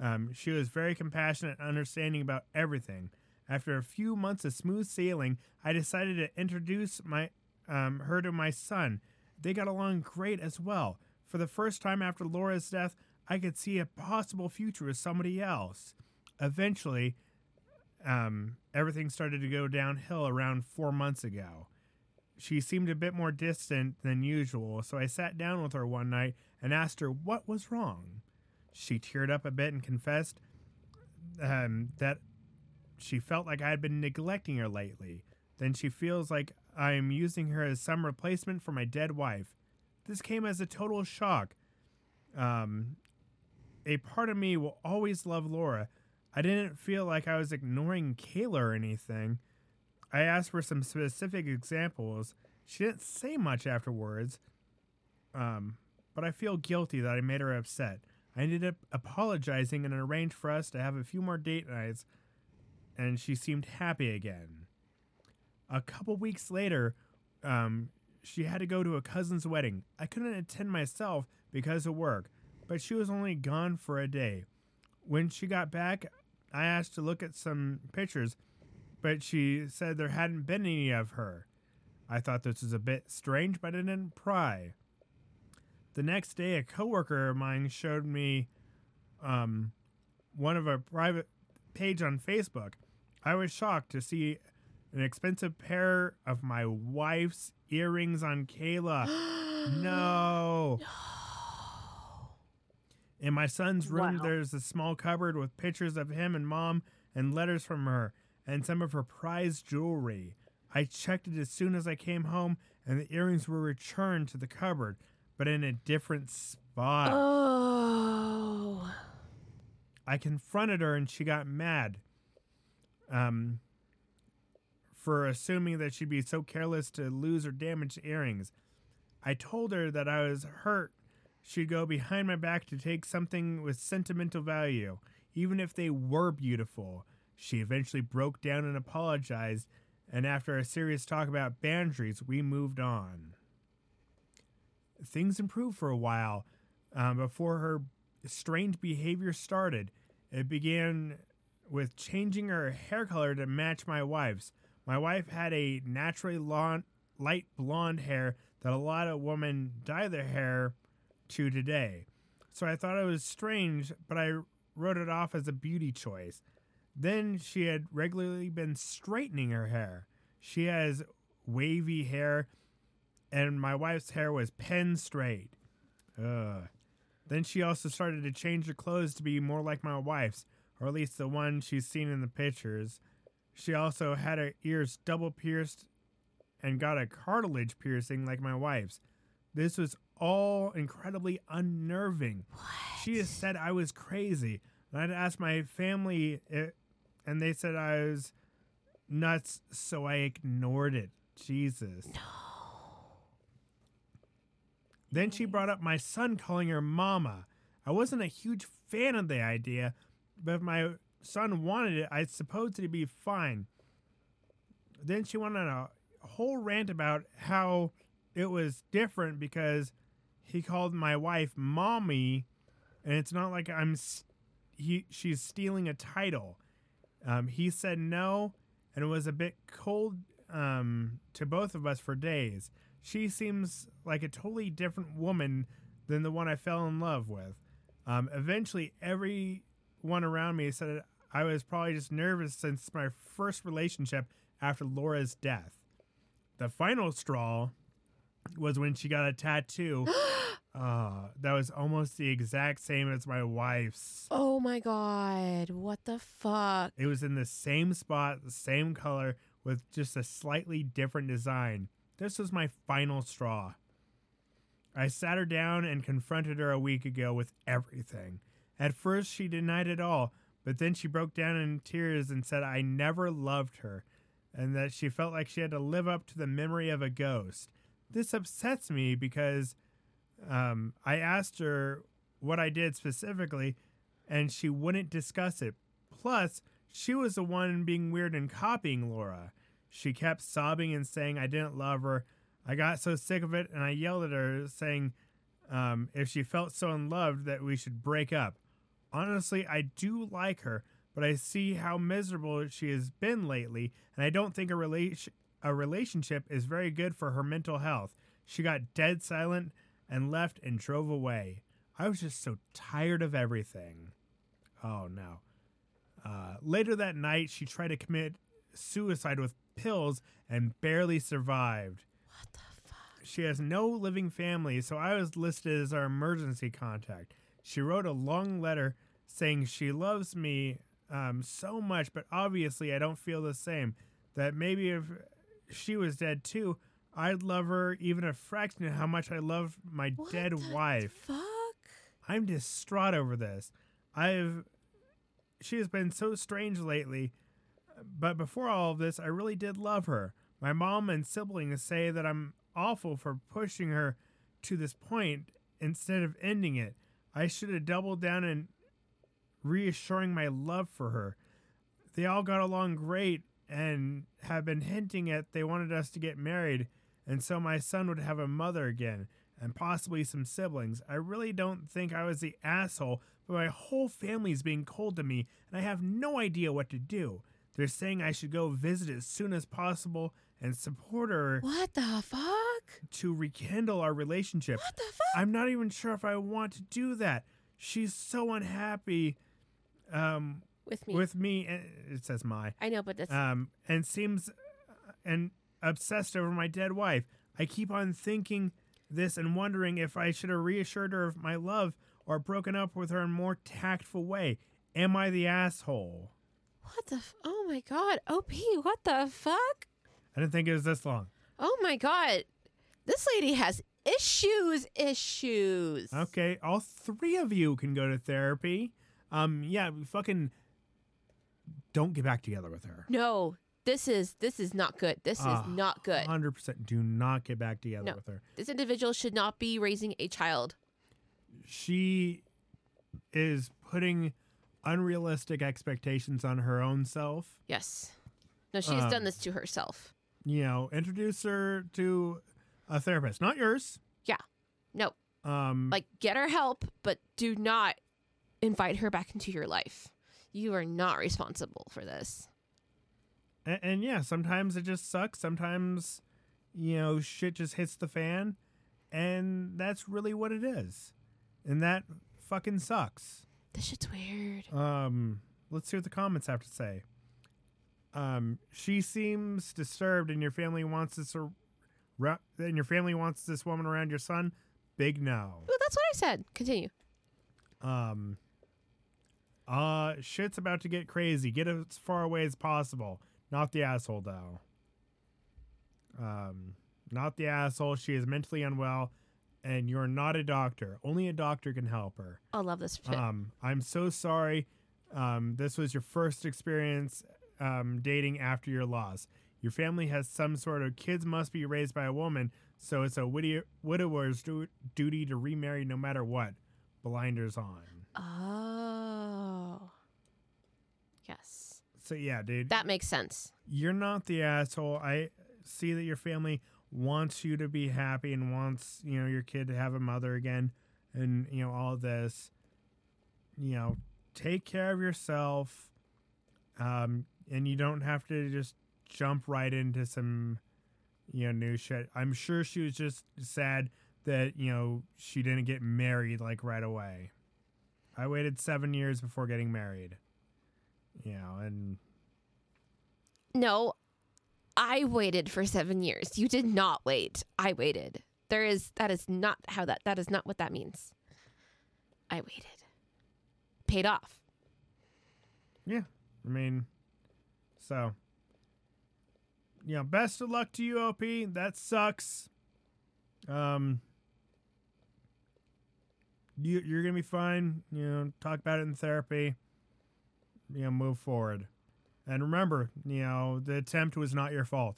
Um, she was very compassionate and understanding about everything. After a few months of smooth sailing, I decided to introduce my um, her to my son. They got along great as well. For the first time after Laura's death, I could see a possible future with somebody else. Eventually, um, everything started to go downhill around four months ago. She seemed a bit more distant than usual, so I sat down with her one night and asked her what was wrong. She teared up a bit and confessed um, that she felt like I had been neglecting her lately. Then she feels like I am using her as some replacement for my dead wife. This came as a total shock. Um, a part of me will always love Laura. I didn't feel like I was ignoring Kayla or anything. I asked for some specific examples. She didn't say much afterwards. Um, but I feel guilty that I made her upset. I ended up apologizing and arranged for us to have a few more date nights, and she seemed happy again. A couple weeks later, um, she had to go to a cousin's wedding. I couldn't attend myself because of work, but she was only gone for a day. When she got back, I asked to look at some pictures, but she said there hadn't been any of her. I thought this was a bit strange, but I didn't pry. The next day, a coworker of mine showed me um, one of a private page on Facebook. I was shocked to see an expensive pair of my wife's earrings on Kayla. no. In my son's room, Wow. there's a small cupboard with pictures of him and mom and letters from her and some of her prized jewelry. I checked it as soon as I came home, and the earrings were returned to the cupboard, but in a different spot. Oh. I confronted her and she got mad. Um, for assuming that she'd be so careless to lose or damage the earrings. I told her that I was hurt. She'd go behind my back to take something with sentimental value, even if they were beautiful. She eventually broke down and apologized, and after a serious talk about boundaries, we moved on. Things improved for a while um, before her strange behavior started. It began with changing her hair color to match my wife's. My wife had a naturally long, light blonde hair that a lot of women dye their hair to today. So I thought it was strange, but I wrote it off as a beauty choice. Then she had regularly been straightening her hair. She has wavy hair and my wife's hair was pen straight. Ugh. Then she also started to change her clothes to be more like my wife's, or at least the one she's seen in the pictures. She also had her ears double pierced and got a cartilage piercing like my wife's. This was all incredibly unnerving. What? She has said I was crazy. And I'd asked my family, eh, and they said I was nuts, so I ignored it. Jesus. No. Then she brought up my son calling her mama. I wasn't a huge fan of the idea, but if my son wanted it, I supposed it'd be fine. Then she went on a whole rant about how it was different because he called my wife mommy, and it's not like I'm he she's stealing a title. Um, he said no, and it was a bit cold um, to both of us for days. She seems like a totally different woman than the one I fell in love with. Um, eventually, everyone around me said I was probably just nervous since my first relationship after Laura's death. The final straw was when she got a tattoo. uh, that was almost the exact same as my wife's. Oh my god. What the fuck? It was in the same spot, the same color, with just a slightly different design. This was my final straw. I sat her down and confronted her a week ago with everything. At first, she denied it all, but then she broke down in tears and said I never loved her and that she felt like she had to live up to the memory of a ghost. This upsets me because um, I asked her what I did specifically, and she wouldn't discuss it. Plus, she was the one being weird and copying Laura. She kept sobbing and saying I didn't love her. I got so sick of it, and I yelled at her, saying um, if she felt so unloved that we should break up. Honestly, I do like her, but I see how miserable she has been lately, and I don't think a relation a relationship is very good for her mental health. She got dead silent and left and drove away. I was just so tired of everything. Oh no. Uh, later that night, she tried to commit suicide with pills and barely survived. What the fuck? She has no living family, so I was listed as our emergency contact. She wrote a long letter saying she loves me um, so much, but obviously I don't feel the same. That maybe if she was dead too, I'd love her even a fraction of how much I love my What dead wife. Fuck. I'm distraught over this. I've she has been so strange lately, but before all of this, I really did love her. My mom and siblings say that I'm awful for pushing her to this point instead of ending it. I should have doubled down and reassuring my love for her. They all got along great and have been hinting at they wanted us to get married, and so my son would have a mother again and possibly some siblings. I really don't think I was the asshole, but my whole family's being cold to me, and I have no idea what to do. They're saying I should go visit as soon as possible and support her What the fuck? to rekindle our relationship. What the fuck? I'm not even sure if I want to do that. She's so unhappy um, With me. with me. It says my I know, but that's um, and seems uh, and obsessed over my dead wife. I keep on thinking this and wondering if I should have reassured her of my love or broken up with her in a more tactful way. Am I the asshole? what the? F- oh my god, op, what the fuck? I didn't think it was this long. Oh my god, this lady has issues. Issues. Okay, all three of you can go to therapy. Um, yeah, fucking don't get back together with her. No, this is this is not good. This is Ah, not good. Hundred percent. Do not get back together No. with her. This individual should not be raising a child. She is putting unrealistic expectations on her own self. Yes. No, she has done Um, this to herself. You know, introduce her to a therapist, not yours. Yeah. No, Um, like get her help, but do not invite her back into your life. You are not responsible for this. and, and yeah, sometimes it just sucks. Sometimes, you know, shit just hits the fan, and that's really what it is, and that fucking sucks. This shit's weird. Um, let's see what the comments have to say. Um, she seems disturbed, and your family wants us ar- and your family wants this woman around your son, big no. Well, that's what I said. Continue. Um, uh, shit's about to get crazy. Get as far away as possible. Not the asshole, though. Um, not the asshole. She is mentally unwell, and you're not a doctor. Only a doctor can help her. I love this. Shit. Um, I'm so sorry. Um, this was your first experience um, dating after your loss. Your family has some sort of kids must be raised by a woman, so it's a widow, widower's du- duty to remarry no matter what. Blinders on. oh. Yes. So yeah, dude, That makes sense. you're not the asshole. I see that your family wants you to be happy and wants you know your kid to have a mother again, and you know all this. You know, take care of yourself, um, and you don't have to just jump right into some you know new shit. I'm sure she was just sad that you know she didn't get married like right away. I waited seven years before getting married. You know, and No, I waited for seven years. You did not wait. I waited. There is that is not how that that is not what that means. I waited. Paid off. Yeah, I mean, so you know, best of luck to you, OP. That sucks. Um, you you're gonna be fine. You know, talk about it in therapy. You know, move forward, and remember, you know, the attempt was not your fault.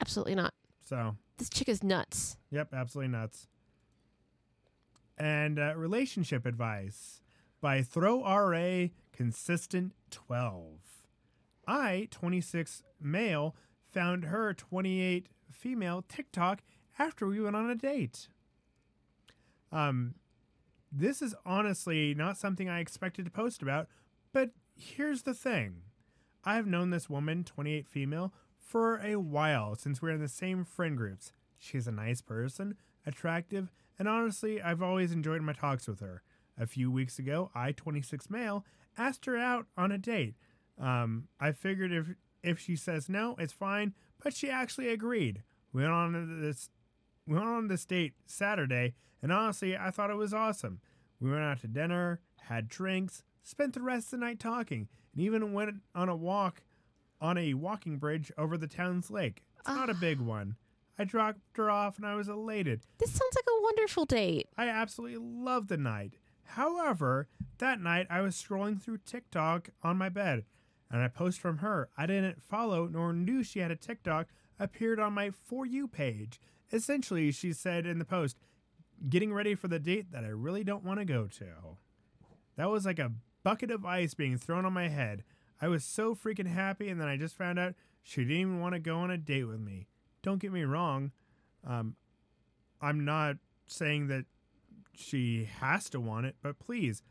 Absolutely not. So, This chick is nuts. yep, absolutely nuts. And uh, relationship advice by Throw RA Consistent 12. I, 26 male, found her 28 female TikTok after we went on a date. Um, this is honestly not something I expected to post about, but here's the thing. I've known this woman, 28 female, for a while since we're in the same friend groups. She's a nice person, attractive, and honestly, I've always enjoyed my talks with her. A few weeks ago, I, 26 male, asked her out on a date. Um, I figured if if she says no, it's fine, but she actually agreed. We went on this we went on this date Saturday, and honestly, I thought it was awesome. We went out to dinner, had drinks, spent the rest of the night talking, and even went on a walk on a walking bridge over the town's lake. It's not a ah. big one. I dropped her off and I was elated. This sounds like a wonderful date. I absolutely loved the night. However, that night I was scrolling through TikTok on my bed, and a post from her I didn't follow nor knew she had a TikTok appeared on my For You page. Essentially, she said in the post, getting ready for the date that I really don't want to go to. That was like a bucket of ice being thrown on my head. I was so freaking happy, and then I just found out she didn't even want to go on a date with me. Don't get me wrong. Um, I'm not saying that she has to want it, but please,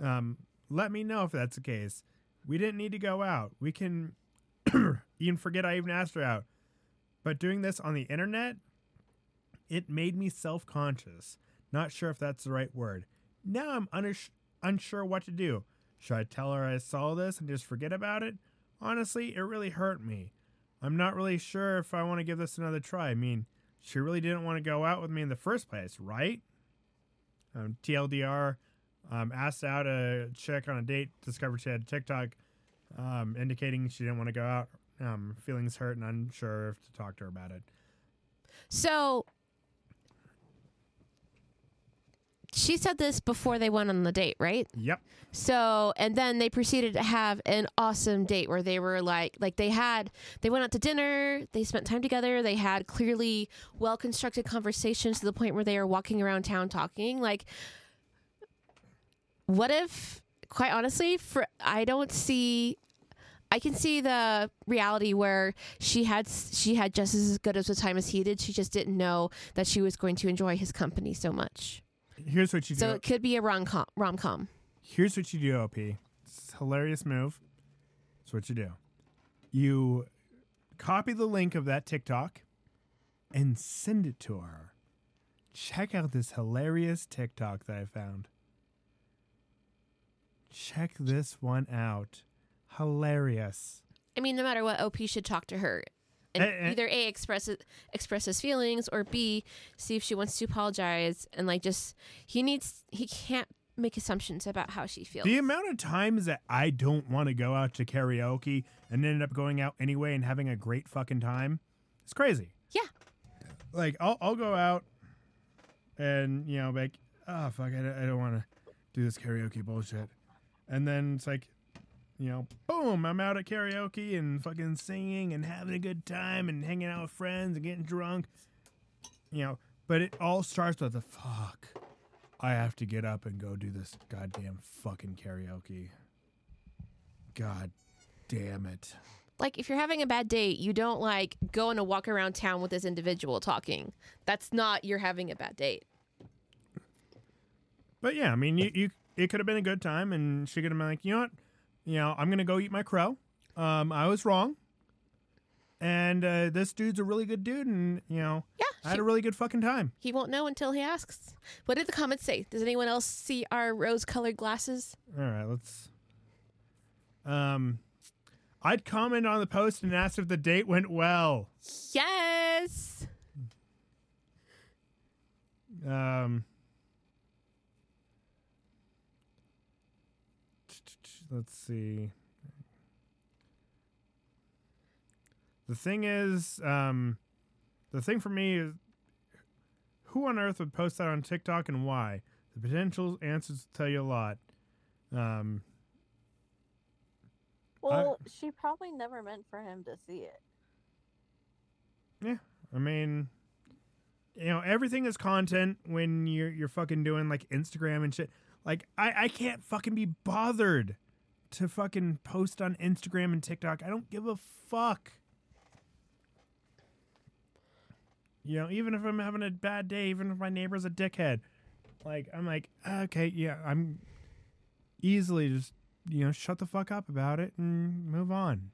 um, let me know if that's the case. We didn't need to go out. We can even forget I even asked her out. But doing this on the internet, it made me self conscious. Not sure if that's the right word. Now I'm unsure what to do. Should I tell her I saw this and just forget about it? Honestly, it really hurt me. I'm not really sure if I want to give this another try. I mean, she really didn't want to go out with me in the first place, right? Um, TLDR um, asked out a chick on a date, discovered she had TikTok, um, indicating she didn't want to go out. Um, feelings hurt and unsure if to talk to her about it. So she said this before they went on the date, right? Yep. So, and then they proceeded to have an awesome date where they were like, like they had, they went out to dinner, they spent time together, they had clearly well constructed conversations to the point where they are walking around town talking. Like, what if, quite honestly, for I don't see. I can see the reality where she had she had just as good of a time as he did. She just didn't know that she was going to enjoy his company so much. Here's what you do. So it could be a rom com. Rom com. Here's what you do, OP. It's a hilarious move. It's what you do. You copy the link of that TikTok and send it to her. Check out this hilarious TikTok that I found. Check this one out. Hilarious. I mean, no matter what, OP should talk to her. And Eh, eh. either a express it, express his feelings or b see if she wants to apologize and like just he needs he can't make assumptions about how she feels. The amount of times that I don't want to go out to karaoke and end up going out anyway and having a great fucking time, it's crazy. Yeah. Like I'll I'll go out and you know like oh fuck I don't, I don't want to do this karaoke bullshit, and then it's like you know boom I'm out at karaoke and fucking singing and having a good time and hanging out with friends and getting drunk, you know. But it all starts with the fuck. I have to get up and go do this goddamn fucking karaoke. God damn it. like if you're having a bad date, you don't like go on a walk around town with this individual talking. That's not you're having a bad date. But yeah, I mean, you, you it could have been a good time, and she could have been like, you know what, you know, I'm gonna go eat my crow. Um, I was wrong, and uh, this dude's a really good dude, and you know, Yeah, I had a really good fucking time. he won't know until he asks. What did the comments say? Does anyone else see our rose-colored glasses? All right, let's. Um, I'd comment on the post and ask if the date went well. Yes. Um, let's see. The thing is, um, the thing for me is, who on earth would post that on TikTok and why? The potential answers tell you a lot. Um, Well, she probably never meant for him to see it. Yeah, I mean, you know, everything is content when you're you're fucking doing like Instagram and shit. Like I I can't fucking be bothered to fucking post on Instagram and TikTok. I don't give a fuck. You know, even if I'm having a bad day, even if my neighbor's a dickhead, like I'm like, okay, yeah, I'm easily just you know shut the fuck up about it and move on.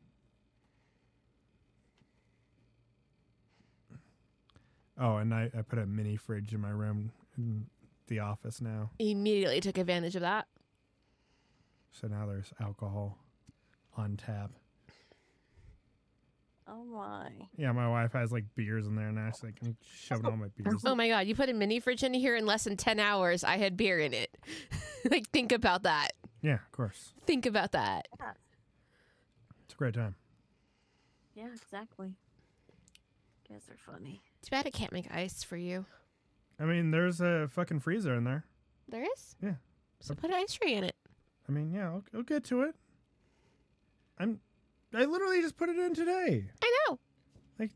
Oh, and I, I put a mini fridge in my room in the office now. Immediately took advantage of that. So now there's alcohol on tap. Oh my. Yeah, my wife has like beers in there now. She's like, I'm shoving all my beers. Oh my god, you put a mini fridge in here in less than 10 hours. I had beer in it. like think about that. Yeah, of course. Think about that. Yeah. It's a great time. Yeah, exactly. You guys are funny. Too bad I can't make ice for you. I mean, there's a fucking freezer in there. There is? Yeah. So put an ice tray in it. I mean, yeah, I'll, I'll get to it. I'm. I literally just put it in today. I know. Like-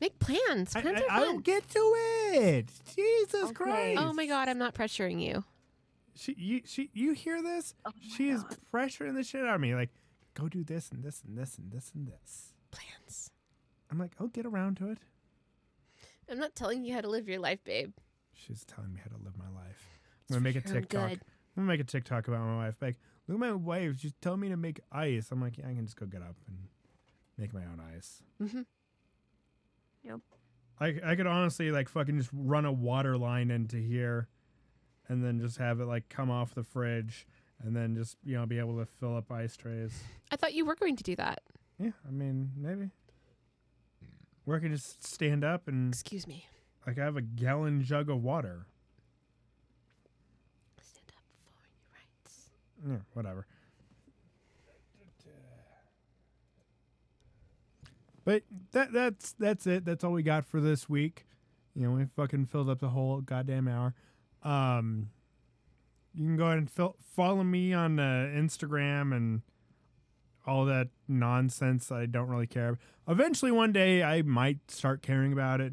make plans. I, Plans I, are fun. I'll get to it. Jesus Okay. Christ. Oh my god, I'm not pressuring you. She, you, she, you hear this? Oh my she is God. pressuring the shit out of me. Like, go do this and this and this and this and this. Plans. I'm like, I'll get around to it. I'm not telling you how to live your life, babe. She's telling me how to live my life. I'm gonna make a for your own TikTok. I'm gonna make a TikTok about my wife. Like, look at my wife. She's telling me to make ice. I'm like, yeah, I can just go get up and make my own ice. Mm-hmm. I I could honestly like fucking just run a water line into here, and then just have it like come off the fridge, and then just you know be able to fill up ice trays. I thought you were going to do that. Yeah, I mean maybe. Where I can just stand up and Excuse me. like I have a gallon jug of water. Stand up for your rights. Yeah, whatever. But that that's that's it. That's all we got for this week. You know, we fucking filled up the whole goddamn hour. Um, you can go ahead and follow me on uh, Instagram and all that nonsense I don't really care. Eventually, one day, I might start caring about it.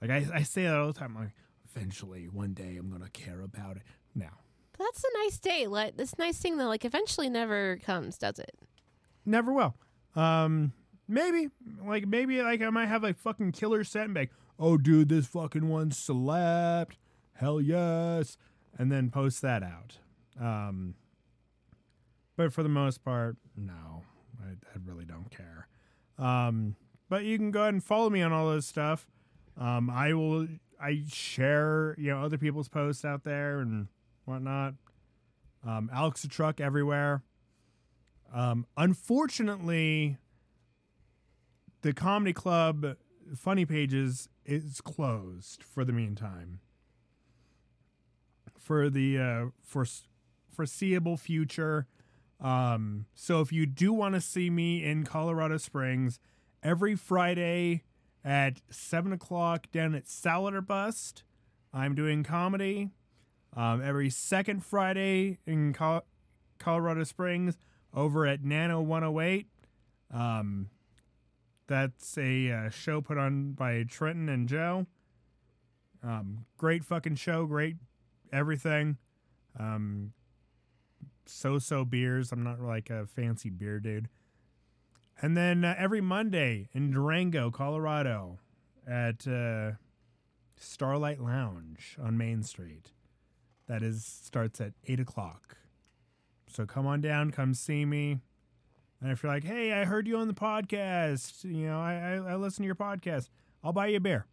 Like I, I say that all the time. Like, eventually, one day, I'm gonna care about it. Now, that's a nice day. Like this nice thing that like eventually never comes, does it? Never will. Um, maybe like maybe like I might have a fucking killer set like, oh dude, this fucking one slapped. Hell yes, and then post that out. Um, but for the most part, no, I, I really don't care. Um, but you can go ahead and follow me on all those stuff. Um, I will. I share you know other people's posts out there and whatnot. Um, Alex the truck everywhere. Um, unfortunately, the comedy club funny pages is closed for the meantime for the uh, for foreseeable future um, so if you do want to see me in colorado springs every friday at 7 o'clock down at salad or bust i'm doing comedy um, every second friday in Col- colorado springs over at nano 108 um, that's a uh, show put on by Trenton and Joe. Um, great fucking show, great everything. Um, so so beers. I'm not like a fancy beer dude. And then uh, every Monday in Durango, Colorado, at uh, Starlight Lounge on Main Street. That is starts at eight o'clock. So come on down, come see me. And if you're like, hey, I heard you on the podcast, you know, I, I, I listen to your podcast, I'll buy you a beer,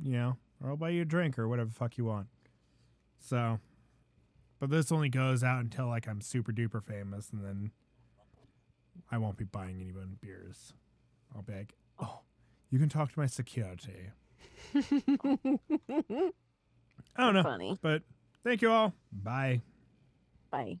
you know, or I'll buy you a drink or whatever the fuck you want. So, but this only goes out until like I'm super duper famous, and then I won't be buying anyone beers. I'll be like, oh, you can talk to my security. I don't know, Funny. but thank you all. Bye. Bye.